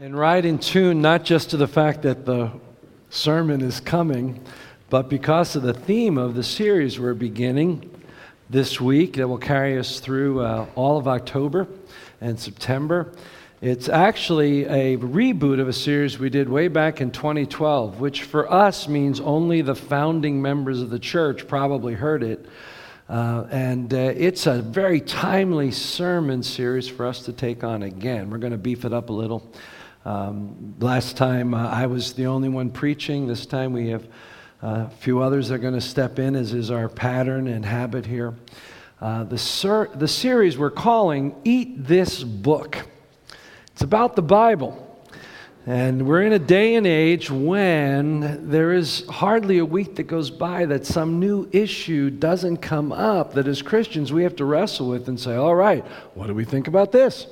And right in tune, not just to the fact that the sermon is coming, but because of the theme of the series we're beginning this week that will carry us through uh, all of October and September. It's actually a reboot of a series we did way back in 2012, which for us means only the founding members of the church probably heard it. Uh, and uh, it's a very timely sermon series for us to take on again. We're going to beef it up a little. Um, last time uh, I was the only one preaching. This time we have uh, a few others that are going to step in, as is our pattern and habit here. Uh, the, ser- the series we're calling Eat This Book. It's about the Bible. And we're in a day and age when there is hardly a week that goes by that some new issue doesn't come up that as Christians we have to wrestle with and say, all right, what do we think about this?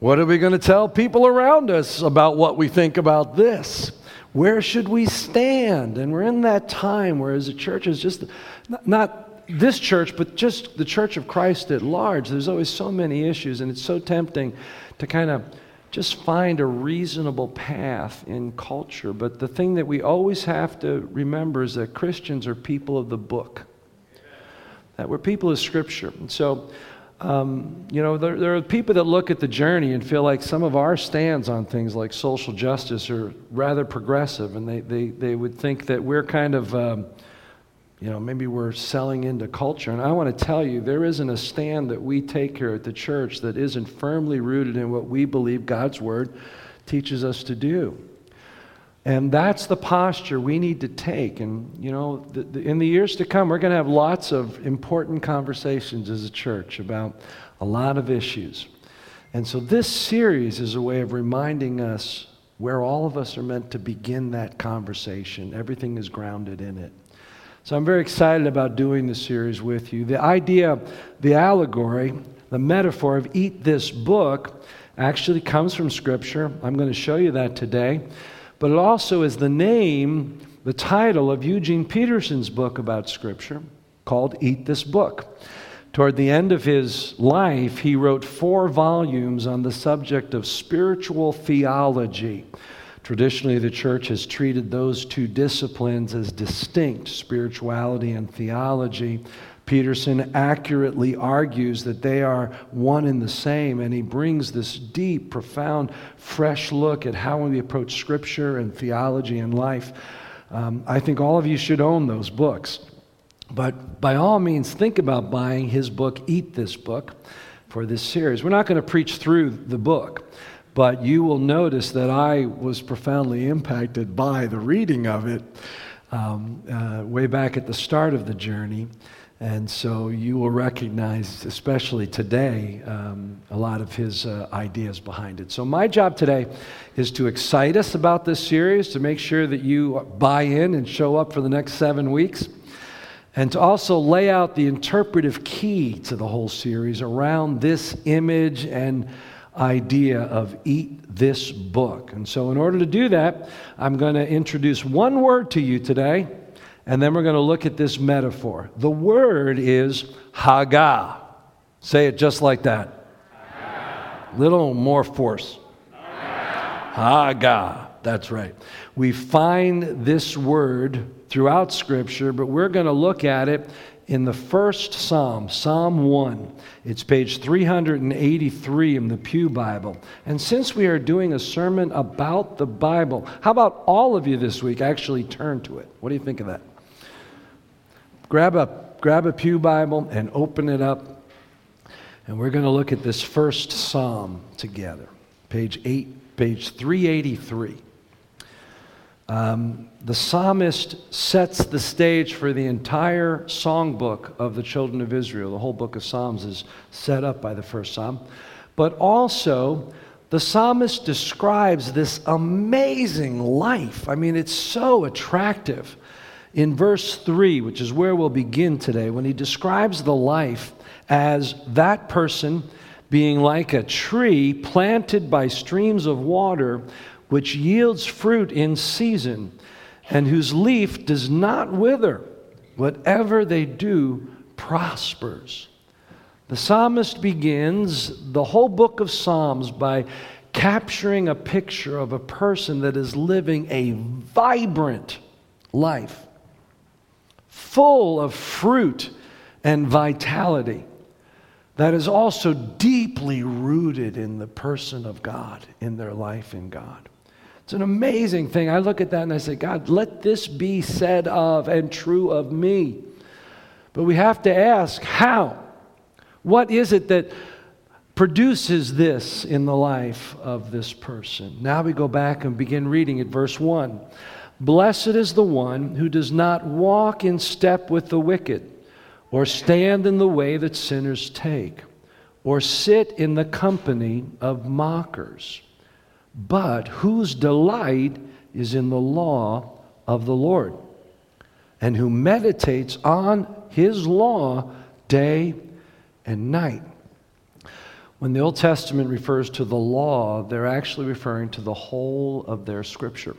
What are we going to tell people around us about what we think about this? Where should we stand? And we're in that time where, as a church, is just not this church, but just the church of Christ at large. There's always so many issues, and it's so tempting to kind of just find a reasonable path in culture. But the thing that we always have to remember is that Christians are people of the book, that we're people of Scripture. And so, um, you know, there, there, are people that look at the journey and feel like some of our stands on things like social justice are rather progressive, and they, they, they would think that we're kind of, um, you know, maybe we're selling into culture. And I want to tell you, there isn't a stand that we take here at the church that isn't firmly rooted in what we believe God's Word teaches us to do. And that's the posture we need to take. And, you know, the, the, in the years to come, we're going to have lots of important conversations as a church about a lot of issues. And so this series is a way of reminding us where all of us are meant to begin that conversation. Everything is grounded in it. So I'm very excited about doing this series with you. The idea, the allegory, the metaphor of eat this book actually comes from Scripture. I'm going to show you that today but it also is the name, the title of Eugene Peterson's book about Scripture called Eat This Book. Toward the end of his life, he wrote four volumes on the subject of spiritual theology. Traditionally, the church has treated those two disciplines as distinct spirituality and theology. Peterson accurately argues that they are one and the same, and he brings this deep, profound, fresh look at how we approach Scripture and theology and life. Um, I think all of you should own those books. But by all means, think about buying his book, Eat This Book, for this series. We're not going to preach through the book, but you will notice that I was profoundly impacted by the reading of it um, uh, way back at the start of the journey. And so you will recognize, especially today, um, a lot of his uh, ideas behind it. So, my job today is to excite us about this series, to make sure that you buy in and show up for the next seven weeks, and to also lay out the interpretive key to the whole series around this image and idea of eat this book. And so, in order to do that, I'm going to introduce one word to you today and then we're going to look at this metaphor. The word is Hagah. Say it just like that. Little more force. Hagah. That's right. We find this word throughout Scripture, but we're going to look at it in the first Psalm, Psalm 1. It's page 383 in the Pew Bible. And since we are doing a sermon about the Bible, how about all of you this week actually turn to it? What do you think of that? Grab a, grab a Pew Bible and open it up. And we're going to look at this first psalm together. Page 8, page 383. Um, the psalmist sets the stage for the entire songbook of the children of Israel. The whole book of Psalms is set up by the first psalm. But also, the psalmist describes this amazing life. I mean, it's so attractive in verse 3, which is where we'll begin today, when he describes the life as that person being like a tree planted by streams of water, which yields fruit in season, and whose leaf does not wither. Whatever they do prospers. The psalmist begins the whole book of Psalms by capturing a picture of a person that is living a vibrant life, full of fruit and vitality, that is also deeply rooted in the person of God, in their life in God. It's an amazing thing. I look at that and I say, God, let this be said of and true of me. But we have to ask, how? What is it that produces this in the life of this person? Now we go back and begin reading at verse 1. Blessed is the one who does not walk in step with the wicked, or stand in the way that sinners take, or sit in the company of mockers but whose delight is in the law of the Lord, and who meditates on his law day and night. When the Old Testament refers to the law, they're actually referring to the whole of their scripture.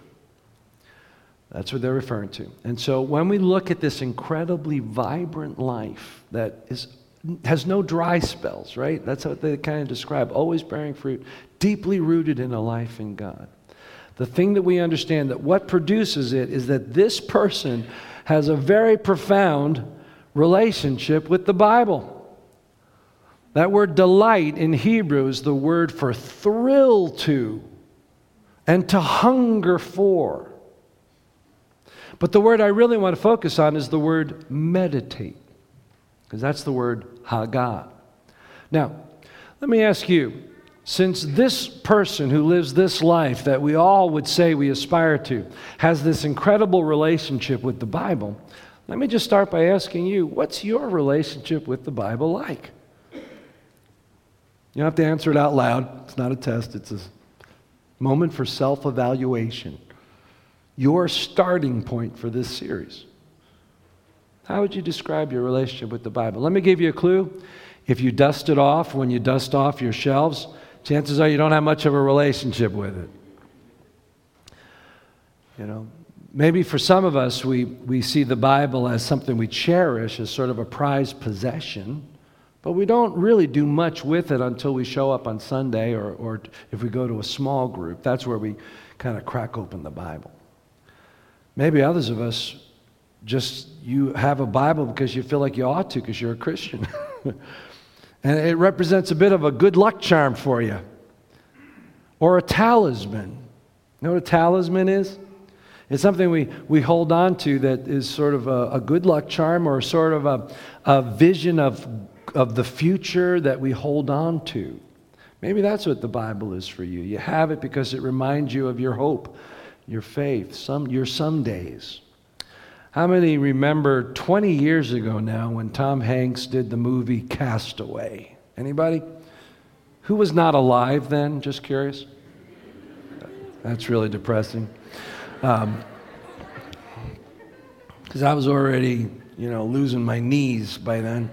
That's what they're referring to. And so when we look at this incredibly vibrant life that is has no dry spells, right? That's what they kind of describe, always bearing fruit, deeply rooted in a life in God. The thing that we understand that what produces it is that this person has a very profound relationship with the Bible. That word delight in Hebrew is the word for thrill to and to hunger for. But the word I really want to focus on is the word meditate because that's the word Hagah. Now, let me ask you since this person who lives this life that we all would say we aspire to has this incredible relationship with the Bible, let me just start by asking you what's your relationship with the Bible like? You don't have to answer it out loud. It's not a test, it's a moment for self evaluation. Your starting point for this series. How would you describe your relationship with the Bible? Let me give you a clue. If you dust it off when you dust off your shelves, chances are you don't have much of a relationship with it. You know, maybe for some of us, we, we see the Bible as something we cherish, as sort of a prized possession, but we don't really do much with it until we show up on Sunday or, or if we go to a small group. That's where we kind of crack open the Bible. Maybe others of us just you have a Bible because you feel like you ought to because you're a Christian. and it represents a bit of a good luck charm for you. Or a talisman. You know what a talisman is? It's something we, we hold on to that is sort of a, a good luck charm or sort of a, a vision of, of the future that we hold on to. Maybe that's what the Bible is for you. You have it because it reminds you of your hope, your faith, some, your some days. How many remember 20 years ago now when Tom Hanks did the movie Cast Away? Anybody? Who was not alive then? Just curious. That's really depressing. Because um, I was already, you know, losing my knees by then.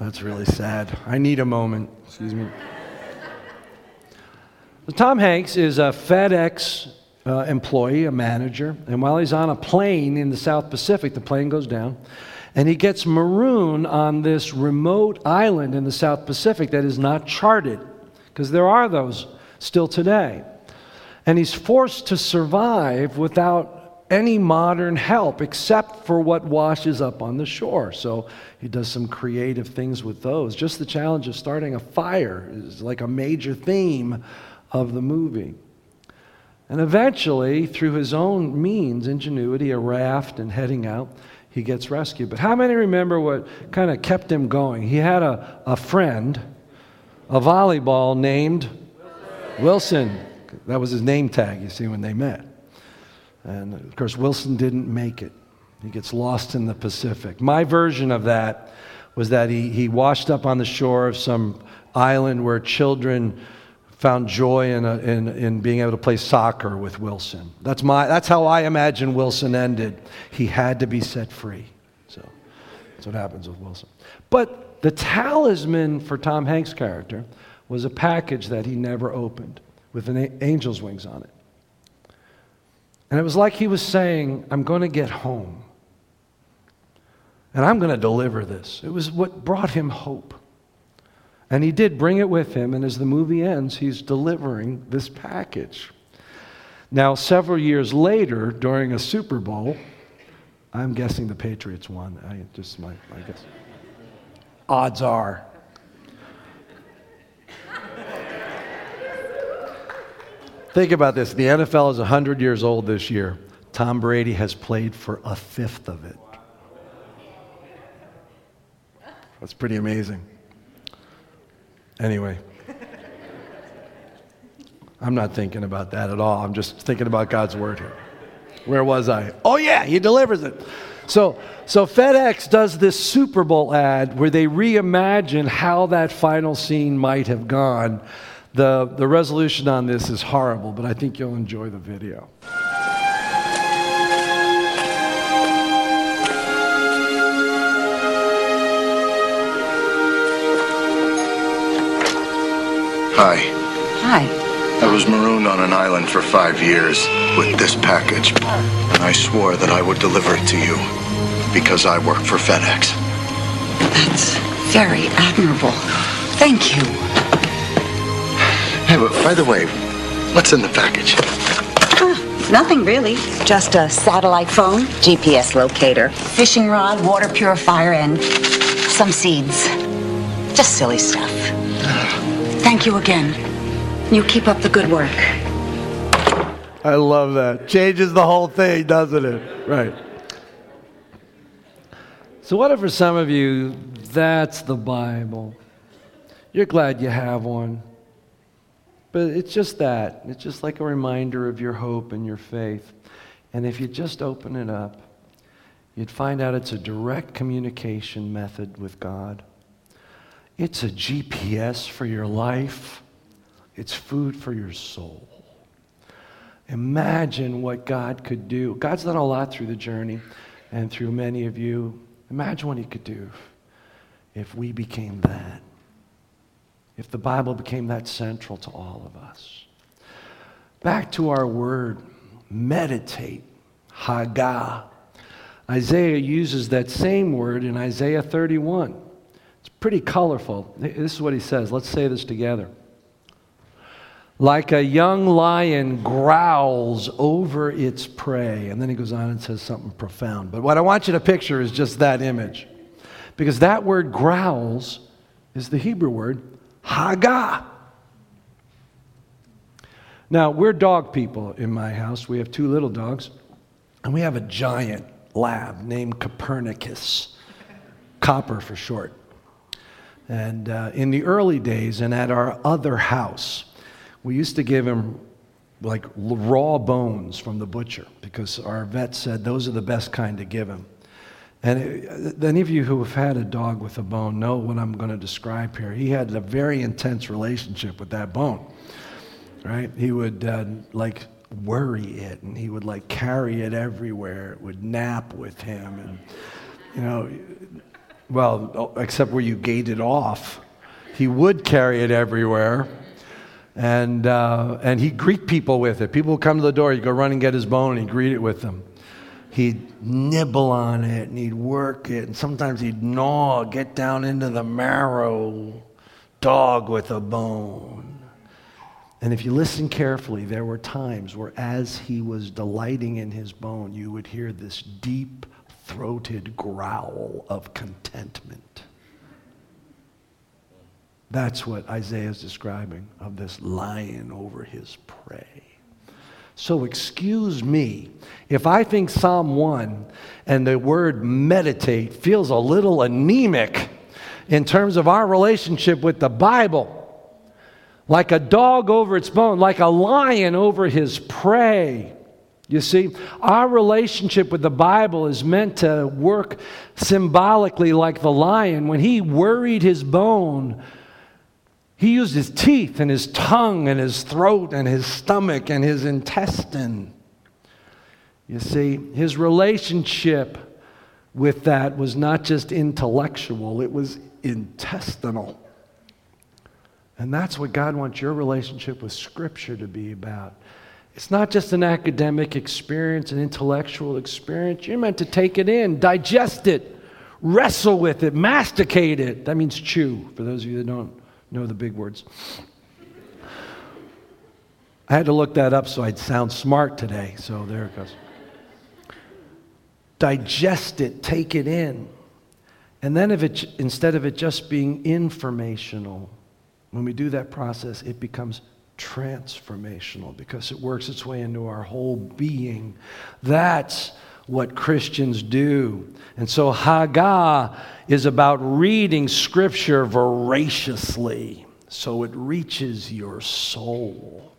That's really sad. I need a moment. Excuse me. Tom Hanks is a FedEx uh, employee, a manager, and while he's on a plane in the South Pacific, the plane goes down, and he gets marooned on this remote island in the South Pacific that is not charted, because there are those still today. And he's forced to survive without any modern help except for what washes up on the shore. So he does some creative things with those. Just the challenge of starting a fire is like a major theme of the movie. And eventually, through his own means, ingenuity, a raft, and heading out, he gets rescued. But how many remember what kind of kept him going? He had a, a friend, a volleyball named Wilson. Wilson. That was his name tag, you see, when they met. And of course, Wilson didn't make it. He gets lost in the Pacific. My version of that was that he, he washed up on the shore of some island where children found joy in, a, in, in being able to play soccer with Wilson. That's, my, that's how I imagine Wilson ended. He had to be set free. So that's what happens with Wilson. But the talisman for Tom Hanks' character was a package that he never opened with an angel's wings on it. And it was like he was saying, I'm going to get home. And I'm going to deliver this. It was what brought him hope. And he did bring it with him, and as the movie ends, he's delivering this package. Now, several years later, during a Super Bowl, I'm guessing the Patriots won. I just my, my guess. Odds are. Think about this. The NFL is 100 years old this year. Tom Brady has played for a fifth of it. That's pretty amazing. Anyway, I'm not thinking about that at all. I'm just thinking about God's word here. Where was I? Oh, yeah, he delivers it. So, so FedEx does this Super Bowl ad where they reimagine how that final scene might have gone. The, the resolution on this is horrible, but I think you'll enjoy the video. Hi. Hi. I was marooned on an island for five years with this package, and I swore that I would deliver it to you because I work for FedEx. That's very admirable. Thank you. Hey, but by the way, what's in the package? Nothing really. Just a satellite phone, GPS locator, fishing rod, water purifier, and some seeds. Just silly stuff. Thank you again. You keep up the good work. I love that. Changes the whole thing, doesn't it? Right. So, what if for some of you, that's the Bible? You're glad you have one. But it's just that. It's just like a reminder of your hope and your faith. And if you just open it up, you'd find out it's a direct communication method with God. It's a GPS for your life, it's food for your soul. Imagine what God could do. God's done a lot through the journey and through many of you. Imagine what He could do if we became that. If the Bible became that central to all of us. Back to our word, meditate, Hagah. Isaiah uses that same word in Isaiah 31 pretty colorful. This is what he says. Let's say this together. Like a young lion growls over its prey. And then he goes on and says something profound. But what I want you to picture is just that image. Because that word growls is the Hebrew word Hagah. Now, we're dog people in my house. We have two little dogs, and we have a giant lab named Copernicus, Copper for short. And uh, in the early days, and at our other house, we used to give him like raw bones from the butcher because our vet said those are the best kind to give him. And it, any of you who have had a dog with a bone know what I'm going to describe here. He had a very intense relationship with that bone, right? He would uh, like worry it and he would like carry it everywhere. It would nap with him. And, you know, well, except where you gate it off. He would carry it everywhere. And, uh, and he'd greet people with it. People would come to the door, he'd go run and get his bone, and he'd greet it with them. He'd nibble on it, and he'd work it, and sometimes he'd gnaw, get down into the marrow. Dog with a bone. And if you listen carefully, there were times where, as he was delighting in his bone, you would hear this deep throated growl of contentment. That's what Isaiah is describing of this lion over his prey. So, excuse me if I think Psalm 1 and the word meditate feels a little anemic in terms of our relationship with the Bible. Like a dog over its bone, like a lion over his prey. You see, our relationship with the Bible is meant to work symbolically like the lion. When he worried his bone, he used his teeth and his tongue and his throat and his stomach and his intestine. You see, his relationship with that was not just intellectual, it was intestinal. And that's what God wants your relationship with Scripture to be about. It's not just an academic experience, an intellectual experience. You're meant to take it in, digest it, wrestle with it, masticate it. That means chew, for those of you that don't know the big words. I had to look that up so I'd sound smart today. So there it goes. Digest it, take it in. And then if it, instead of it just being informational, when we do that process, it becomes transformational because it works its way into our whole being. That's what Christians do. And so Hagah is about reading Scripture voraciously so it reaches your soul.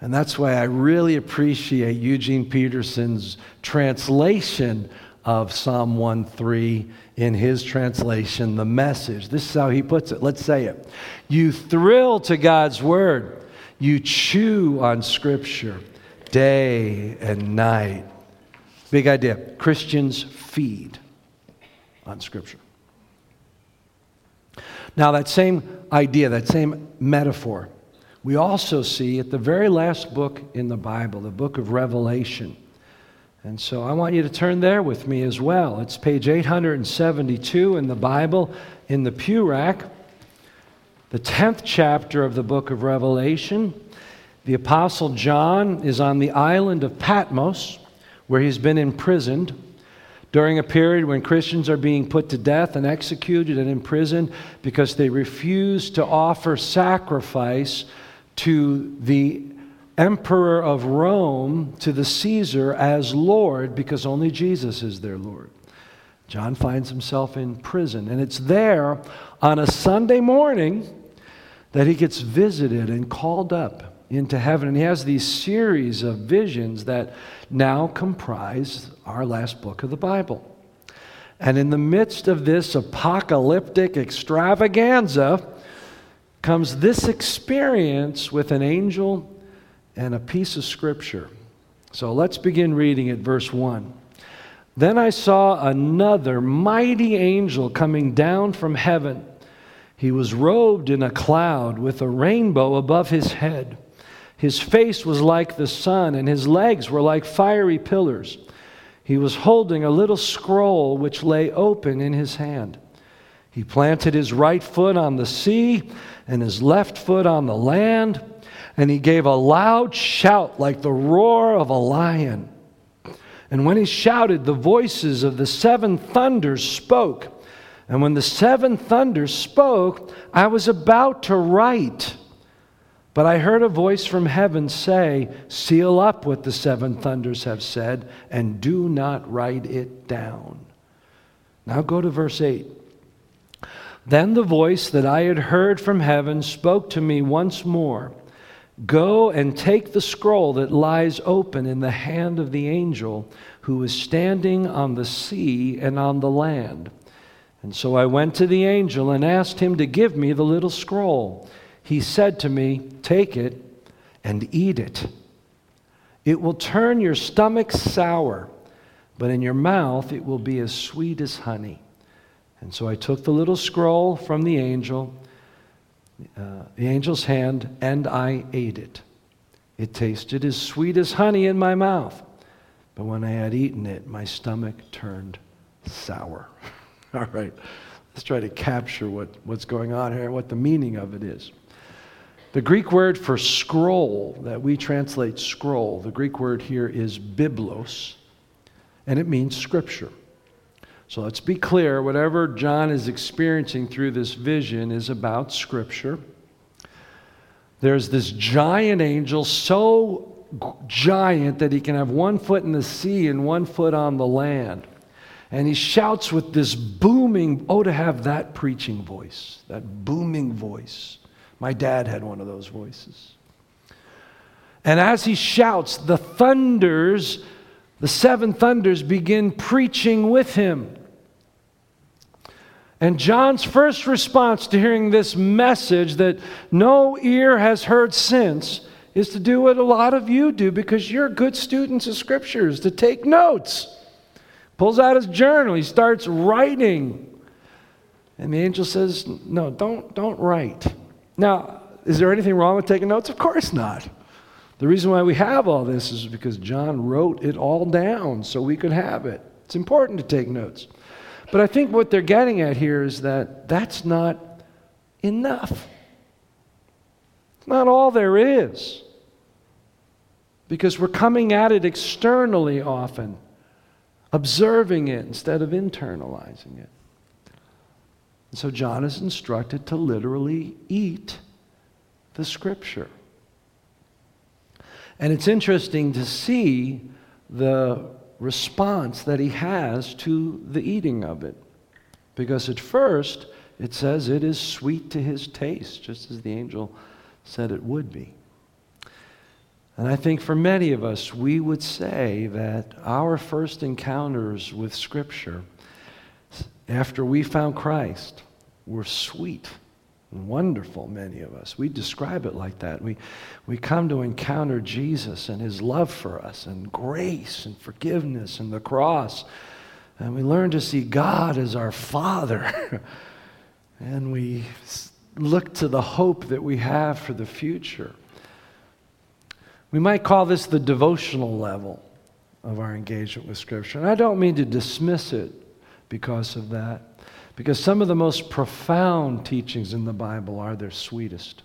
And that's why I really appreciate Eugene Peterson's translation of Psalm 1:3 in his translation, the message. This is how he puts it. Let's say it. You thrill to God's word. You chew on scripture day and night. Big idea. Christians feed on scripture. Now, that same idea, that same metaphor, we also see at the very last book in the Bible, the book of Revelation. And so I want you to turn there with me as well. It's page 872 in the Bible in the pew rack, the 10th chapter of the book of Revelation. The Apostle John is on the island of Patmos, where he's been imprisoned during a period when Christians are being put to death and executed and imprisoned because they refuse to offer sacrifice to the emperor of Rome to the Caesar as Lord because only Jesus is their Lord. John finds himself in prison, and it's there on a Sunday morning that he gets visited and called up into heaven. And he has these series of visions that now comprise our last book of the Bible. And in the midst of this apocalyptic extravaganza comes this experience with an angel and a piece of scripture. So let's begin reading at verse 1. Then I saw another mighty angel coming down from heaven. He was robed in a cloud with a rainbow above his head. His face was like the sun, and his legs were like fiery pillars. He was holding a little scroll which lay open in his hand. He planted his right foot on the sea and his left foot on the land and he gave a loud shout like the roar of a lion. And when he shouted, the voices of the seven thunders spoke. And when the seven thunders spoke, I was about to write. But I heard a voice from heaven say, Seal up what the seven thunders have said, and do not write it down. Now go to verse 8. Then the voice that I had heard from heaven spoke to me once more. Go and take the scroll that lies open in the hand of the angel who is standing on the sea and on the land. And so I went to the angel and asked him to give me the little scroll. He said to me, Take it and eat it. It will turn your stomach sour, but in your mouth it will be as sweet as honey. And so I took the little scroll from the angel uh, the angel's hand, and I ate it. It tasted as sweet as honey in my mouth. But when I had eaten it, my stomach turned sour. All right, let's try to capture what, what's going on here, and what the meaning of it is. The Greek word for scroll, that we translate scroll, the Greek word here is biblos, and it means scripture. So let's be clear whatever John is experiencing through this vision is about Scripture. There's this giant angel, so giant that he can have one foot in the sea and one foot on the land. And he shouts with this booming, oh, to have that preaching voice, that booming voice. My dad had one of those voices. And as he shouts, the thunders, the seven thunders begin preaching with him. And John's first response to hearing this message that no ear has heard since is to do what a lot of you do because you're good students of scriptures, to take notes. Pulls out his journal, he starts writing. And the angel says, No, don't, don't write. Now, is there anything wrong with taking notes? Of course not. The reason why we have all this is because John wrote it all down so we could have it. It's important to take notes. But I think what they're getting at here is that that's not enough. It's not all there is. Because we're coming at it externally often, observing it instead of internalizing it. And so John is instructed to literally eat the scripture. And it's interesting to see the response that he has to the eating of it. Because at first, it says it is sweet to his taste, just as the angel said it would be. And I think for many of us, we would say that our first encounters with Scripture, after we found Christ, were sweet and wonderful, many of us. We describe it like that. We, we come to encounter Jesus and his love for us, and grace and forgiveness and the cross. And we learn to see God as our Father. and we look to the hope that we have for the future. We might call this the devotional level of our engagement with Scripture. And I don't mean to dismiss it because of that, because some of the most profound teachings in the Bible are their sweetest.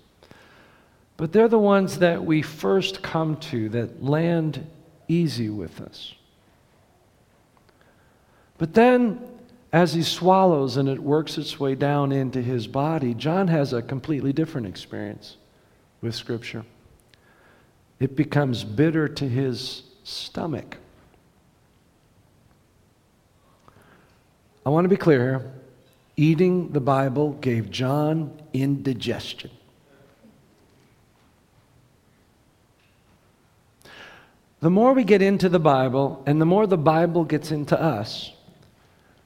But they're the ones that we first come to that land easy with us. But then, as he swallows and it works its way down into his body, John has a completely different experience with Scripture it becomes bitter to his stomach. I want to be clear here. Eating the Bible gave John indigestion. The more we get into the Bible and the more the Bible gets into us,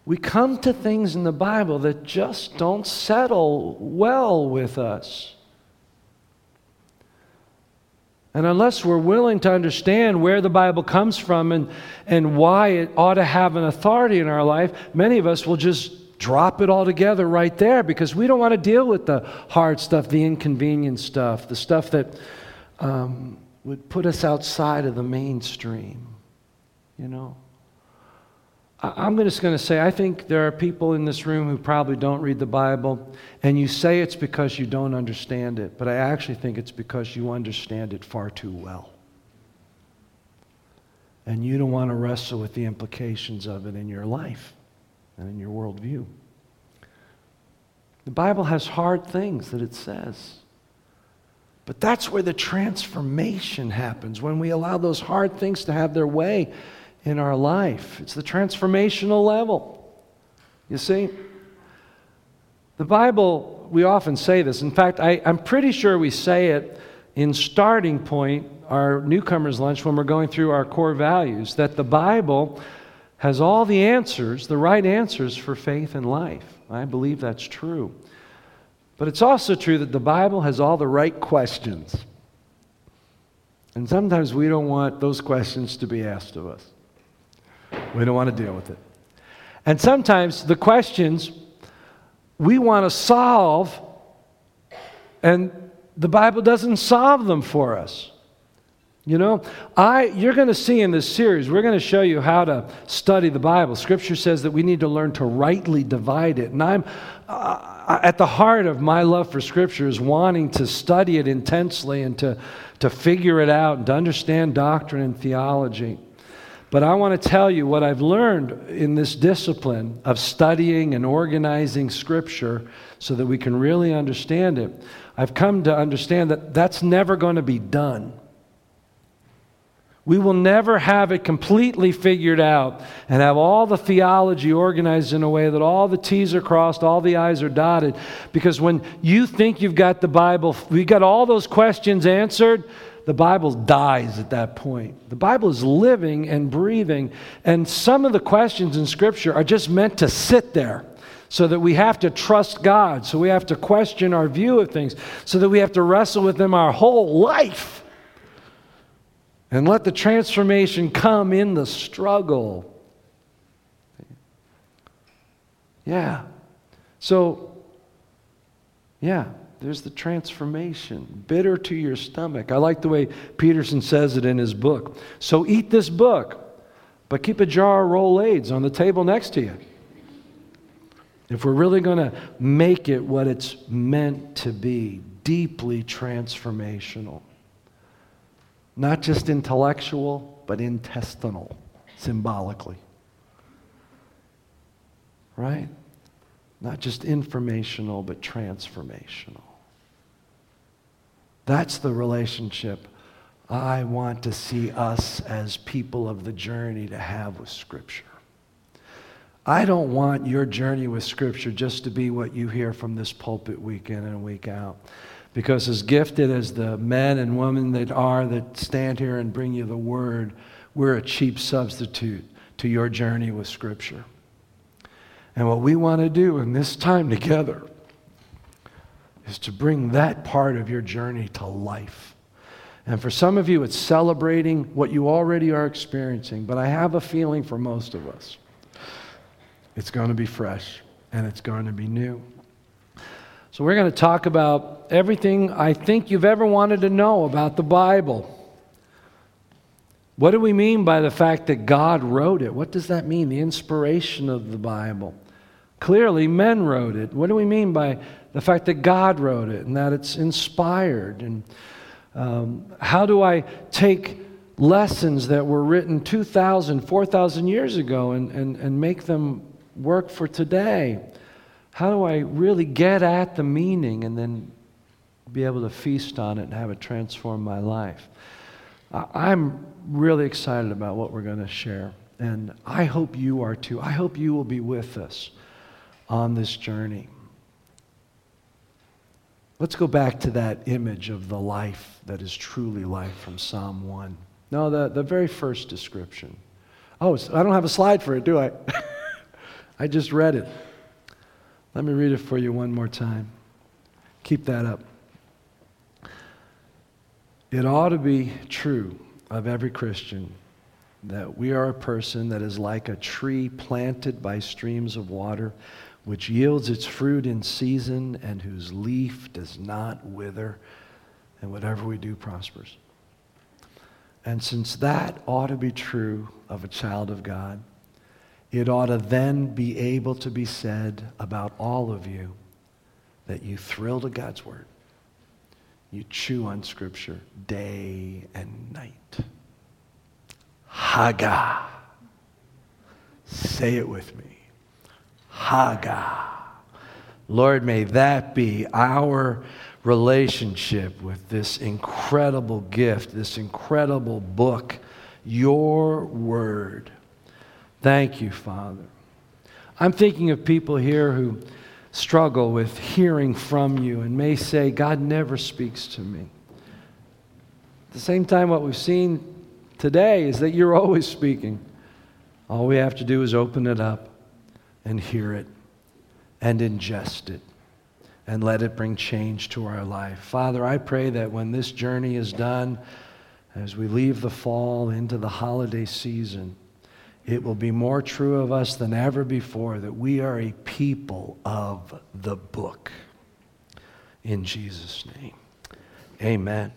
we come to things in the Bible that just don't settle well with us. And unless we're willing to understand where the Bible comes from and, and why it ought to have an authority in our life, many of us will just drop it all together right there because we don't want to deal with the hard stuff, the inconvenient stuff, the stuff that um, would put us outside of the mainstream, you know. I'm just going to say, I think there are people in this room who probably don't read the Bible, and you say it's because you don't understand it, but I actually think it's because you understand it far too well. And you don't want to wrestle with the implications of it in your life and in your worldview. The Bible has hard things that it says. But that's where the transformation happens, when we allow those hard things to have their way in our life. It's the transformational level. You see? The Bible, we often say this. In fact, I, am pretty sure we say it in starting point, our newcomers' lunch, when we're going through our core values, that the Bible has all the answers, the right answers for faith and life. I believe that's true. But it's also true that the Bible has all the right questions. And sometimes we don't want those questions to be asked of us. We don't want to deal with it. And sometimes the questions we want to solve, and the Bible doesn't solve them for us. You know, I you're going to see in this series, we're going to show you how to study the Bible. Scripture says that we need to learn to rightly divide it. And I'm uh, at the heart of my love for Scripture is wanting to study it intensely and to, to figure it out and to understand doctrine and theology. But I want to tell you what I've learned in this discipline of studying and organizing Scripture so that we can really understand it. I've come to understand that that's never going to be done. We will never have it completely figured out and have all the theology organized in a way that all the T's are crossed, all the I's are dotted. Because when you think you've got the Bible, we got all those questions answered, the Bible dies at that point. The Bible is living and breathing, and some of the questions in Scripture are just meant to sit there so that we have to trust God, so we have to question our view of things, so that we have to wrestle with them our whole life. And let the transformation come in the struggle. Yeah. So, yeah, there's the transformation. Bitter to your stomach. I like the way Peterson says it in his book. So eat this book, but keep a jar of Rolaids on the table next to you. If we're really going to make it what it's meant to be, deeply transformational. Not just intellectual, but intestinal, symbolically. Right? Not just informational, but transformational. That's the relationship I want to see us as people of the journey to have with Scripture. I don't want your journey with Scripture just to be what you hear from this pulpit week in and week out. Because as gifted as the men and women that are that stand here and bring you the Word, we're a cheap substitute to your journey with Scripture. And what we want to do in this time together is to bring that part of your journey to life. And for some of you, it's celebrating what you already are experiencing. But I have a feeling for most of us, it's going to be fresh and it's going to be new. So, we're going to talk about everything I think you've ever wanted to know about the Bible. What do we mean by the fact that God wrote it? What does that mean, the inspiration of the Bible? Clearly, men wrote it. What do we mean by the fact that God wrote it and that it's inspired? And um, how do I take lessons that were written 2,000, 4,000 years ago and, and, and make them work for today? How do I really get at the meaning and then be able to feast on it and have it transform my life? I'm really excited about what we're going to share. And I hope you are too. I hope you will be with us on this journey. Let's go back to that image of the life that is truly life from Psalm 1. No, the, the very first description. Oh, I don't have a slide for it, do I? I just read it. Let me read it for you one more time. Keep that up. It ought to be true of every Christian that we are a person that is like a tree planted by streams of water which yields its fruit in season and whose leaf does not wither, and whatever we do prospers. And since that ought to be true of a child of God, it ought to then be able to be said about all of you that you thrill to God's word. You chew on Scripture day and night. Hagah. Say it with me. Hagah. Lord, may that be our relationship with this incredible gift, this incredible book, your word. Thank you, Father. I'm thinking of people here who struggle with hearing from you and may say, God never speaks to me. At the same time, what we've seen today is that you're always speaking. All we have to do is open it up and hear it and ingest it and let it bring change to our life. Father, I pray that when this journey is done, as we leave the fall into the holiday season, it will be more true of us than ever before that we are a people of the book. In Jesus' name, amen.